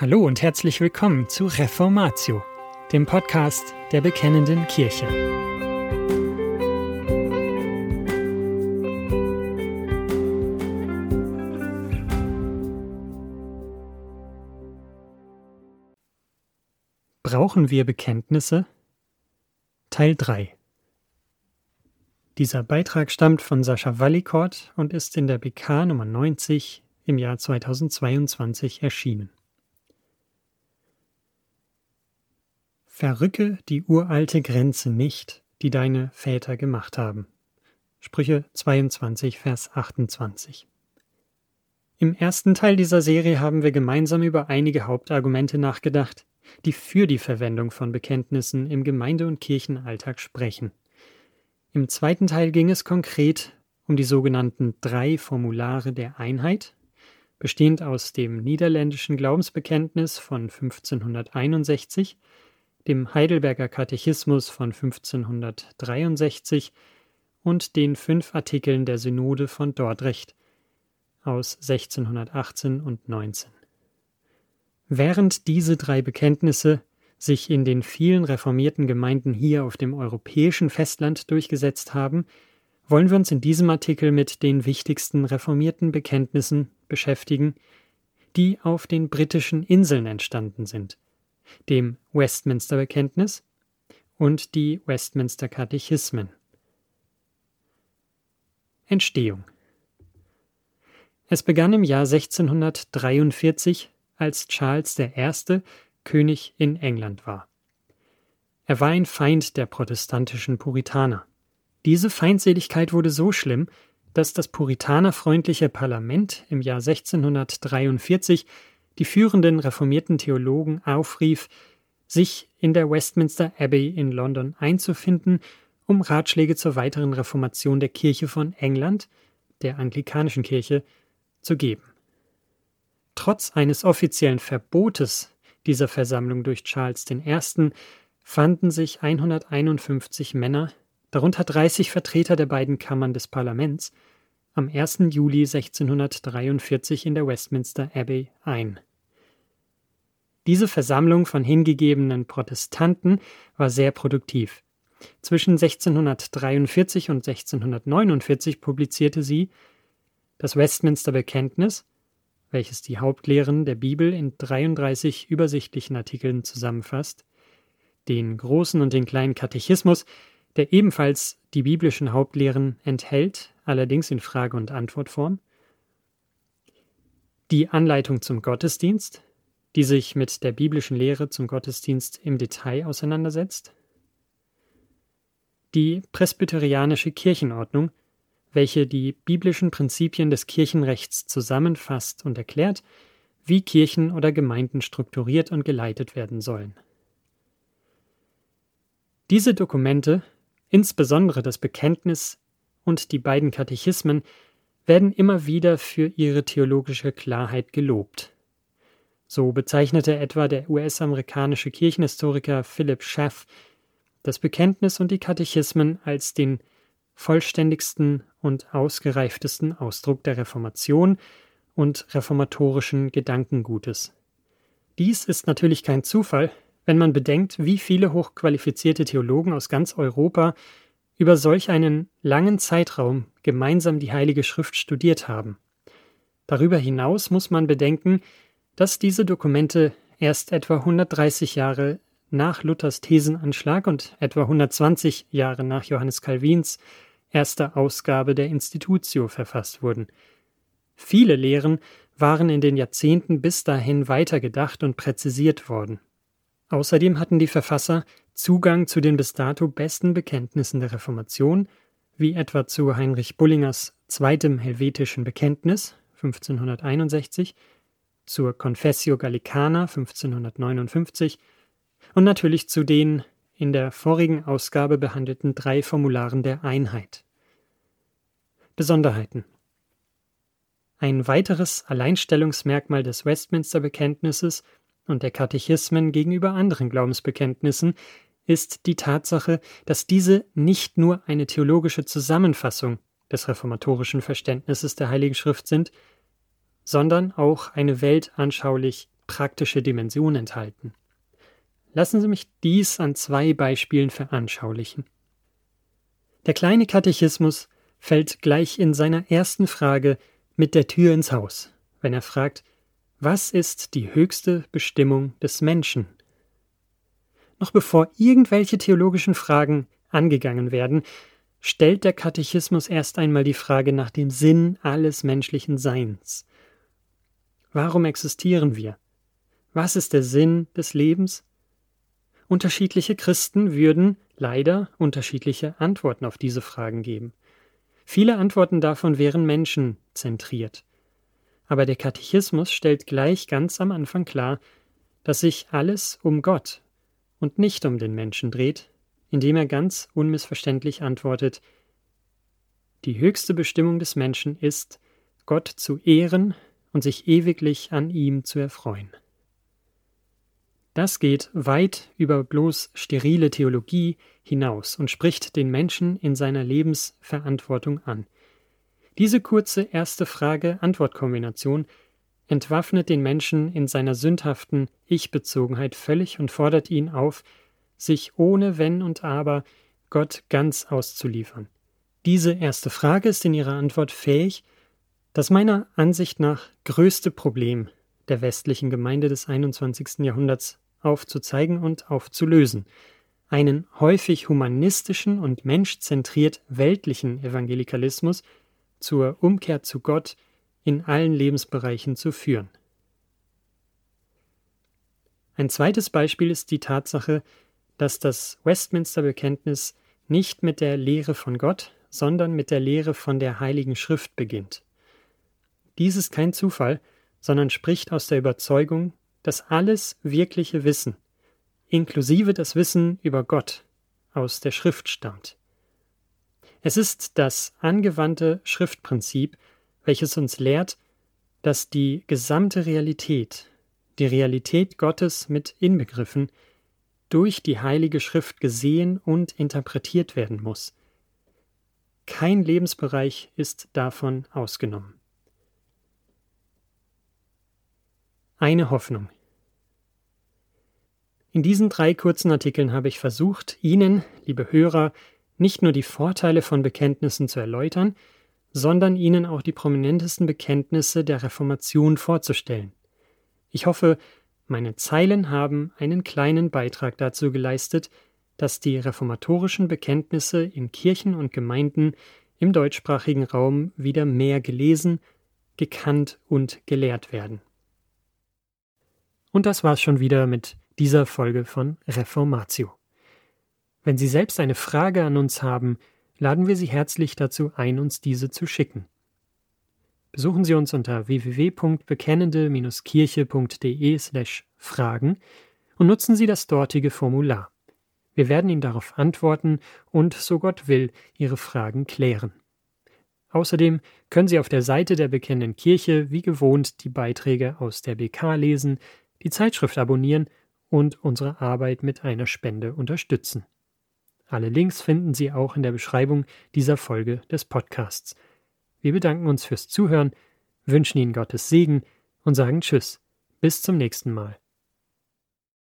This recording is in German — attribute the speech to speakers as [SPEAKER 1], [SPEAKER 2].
[SPEAKER 1] Hallo und herzlich willkommen zu Reformatio, dem Podcast der Bekennenden Kirche. Brauchen wir Bekenntnisse? Teil 3 Dieser Beitrag stammt von Sascha Wallikort und ist in der BK Nummer 90 im Jahr 2022 erschienen. Verrücke die uralte Grenze nicht, die deine Väter gemacht haben. Sprüche 22, Vers 28. Im ersten Teil dieser Serie haben wir gemeinsam über einige Hauptargumente nachgedacht, die für die Verwendung von Bekenntnissen im Gemeinde- und Kirchenalltag sprechen. Im zweiten Teil ging es konkret um die sogenannten drei Formulare der Einheit, bestehend aus dem niederländischen Glaubensbekenntnis von 1561, dem Heidelberger Katechismus von 1563 und den fünf Artikeln der Synode von Dordrecht aus 1618 und 19. Während diese drei Bekenntnisse sich in den vielen reformierten Gemeinden hier auf dem europäischen Festland durchgesetzt haben, wollen wir uns in diesem Artikel mit den wichtigsten reformierten Bekenntnissen beschäftigen, die auf den britischen Inseln entstanden sind – dem Westminster Bekenntnis und die Westminster Katechismen. Entstehung Es begann im Jahr 1643, als Charles I. König in England war. Er war ein Feind der protestantischen Puritaner. Diese Feindseligkeit wurde so schlimm, dass das puritanerfreundliche Parlament im Jahr 1643 die führenden reformierten Theologen aufrief, sich in der Westminster Abbey in London einzufinden, um Ratschläge zur weiteren Reformation der Kirche von England, der anglikanischen Kirche, zu geben. Trotz eines offiziellen Verbotes dieser Versammlung durch Charles I. fanden sich 151 Männer, darunter 30 Vertreter der beiden Kammern des Parlaments, am 1. Juli 1643 in der Westminster Abbey ein. Diese Versammlung von hingegebenen Protestanten war sehr produktiv. Zwischen 1643 und 1649 publizierte sie das Westminster Bekenntnis, welches die Hauptlehren der Bibel in 33 übersichtlichen Artikeln zusammenfasst, den großen und den kleinen Katechismus, der ebenfalls die biblischen Hauptlehren enthält, allerdings in Frage- und Antwortform, die Anleitung zum Gottesdienst, die sich mit der biblischen Lehre zum Gottesdienst im Detail auseinandersetzt, die presbyterianische Kirchenordnung, welche die biblischen Prinzipien des Kirchenrechts zusammenfasst und erklärt, wie Kirchen oder Gemeinden strukturiert und geleitet werden sollen. Diese Dokumente, insbesondere das Bekenntnis und die beiden Katechismen, werden immer wieder für ihre theologische Klarheit gelobt. So bezeichnete etwa der US-amerikanische Kirchenhistoriker Philip Schaff das Bekenntnis und die Katechismen als den vollständigsten und ausgereiftesten Ausdruck der Reformation und reformatorischen Gedankengutes. Dies ist natürlich kein Zufall, wenn man bedenkt, wie viele hochqualifizierte Theologen aus ganz Europa über solch einen langen Zeitraum gemeinsam die Heilige Schrift studiert haben. Darüber hinaus muss man bedenken, dass diese Dokumente erst etwa 130 Jahre nach Luthers Thesenanschlag und etwa 120 Jahre nach Johannes Calvins erster Ausgabe der Institutio verfasst wurden. Viele Lehren waren in den Jahrzehnten bis dahin weitergedacht und präzisiert worden. Außerdem hatten die Verfasser Zugang zu den bis dato besten Bekenntnissen der Reformation, wie etwa zu Heinrich Bullingers zweitem helvetischen Bekenntnis 1561 zur Confessio Gallicana 1559 und natürlich zu den in der vorigen Ausgabe behandelten drei Formularen der Einheit. Besonderheiten Ein weiteres Alleinstellungsmerkmal des Westminster Bekenntnisses und der Katechismen gegenüber anderen Glaubensbekenntnissen ist die Tatsache, dass diese nicht nur eine theologische Zusammenfassung des reformatorischen Verständnisses der Heiligen Schrift sind, sondern auch eine weltanschaulich praktische Dimension enthalten. Lassen Sie mich dies an zwei Beispielen veranschaulichen. Der kleine Katechismus fällt gleich in seiner ersten Frage mit der Tür ins Haus, wenn er fragt, was ist die höchste Bestimmung des Menschen? Noch bevor irgendwelche theologischen Fragen angegangen werden, stellt der Katechismus erst einmal die Frage nach dem Sinn alles menschlichen Seins. Warum existieren wir? Was ist der Sinn des Lebens? Unterschiedliche Christen würden leider unterschiedliche Antworten auf diese Fragen geben. Viele Antworten davon wären menschenzentriert. Aber der Katechismus stellt gleich ganz am Anfang klar, dass sich alles um Gott und nicht um den Menschen dreht, indem er ganz unmissverständlich antwortet Die höchste Bestimmung des Menschen ist, Gott zu ehren und sich ewiglich an ihm zu erfreuen. Das geht weit über bloß sterile Theologie hinaus und spricht den Menschen in seiner Lebensverantwortung an. Diese kurze erste Frage-Antwort-Kombination entwaffnet den Menschen in seiner sündhaften Ich-Bezogenheit völlig und fordert ihn auf, sich ohne Wenn und Aber Gott ganz auszuliefern. Diese erste Frage ist in ihrer Antwort fähig, das meiner Ansicht nach größte Problem der westlichen Gemeinde des 21. Jahrhunderts aufzuzeigen und aufzulösen. Einen häufig humanistischen und menschzentriert weltlichen Evangelikalismus zur Umkehr zu Gott in allen Lebensbereichen zu führen. Ein zweites Beispiel ist die Tatsache, dass das Westminster Bekenntnis nicht mit der Lehre von Gott, sondern mit der Lehre von der Heiligen Schrift beginnt. Dies ist kein Zufall, sondern spricht aus der Überzeugung, dass alles wirkliche Wissen, inklusive das Wissen über Gott, aus der Schrift stammt. Es ist das angewandte Schriftprinzip, welches uns lehrt, dass die gesamte Realität, die Realität Gottes mit inbegriffen, durch die Heilige Schrift gesehen und interpretiert werden muss. Kein Lebensbereich ist davon ausgenommen. Eine Hoffnung. In diesen drei kurzen Artikeln habe ich versucht, Ihnen, liebe Hörer, nicht nur die Vorteile von Bekenntnissen zu erläutern, sondern Ihnen auch die prominentesten Bekenntnisse der Reformation vorzustellen. Ich hoffe, meine Zeilen haben einen kleinen Beitrag dazu geleistet, dass die reformatorischen Bekenntnisse in Kirchen und Gemeinden im deutschsprachigen Raum wieder mehr gelesen, gekannt und gelehrt werden. Und das war's schon wieder mit dieser Folge von Reformatio. Wenn Sie selbst eine Frage an uns haben, laden wir Sie herzlich dazu ein, uns diese zu schicken. Besuchen Sie uns unter www.bekennende-kirche.de/fragen und nutzen Sie das dortige Formular. Wir werden Ihnen darauf antworten und, so Gott will, Ihre Fragen klären. Außerdem können Sie auf der Seite der Bekennenden Kirche wie gewohnt die Beiträge aus der BK lesen, die Zeitschrift abonnieren und unsere Arbeit mit einer Spende unterstützen. Alle Links finden Sie auch in der Beschreibung dieser Folge des Podcasts. Wir bedanken uns fürs Zuhören, wünschen Ihnen Gottes Segen und sagen Tschüss. Bis zum nächsten Mal.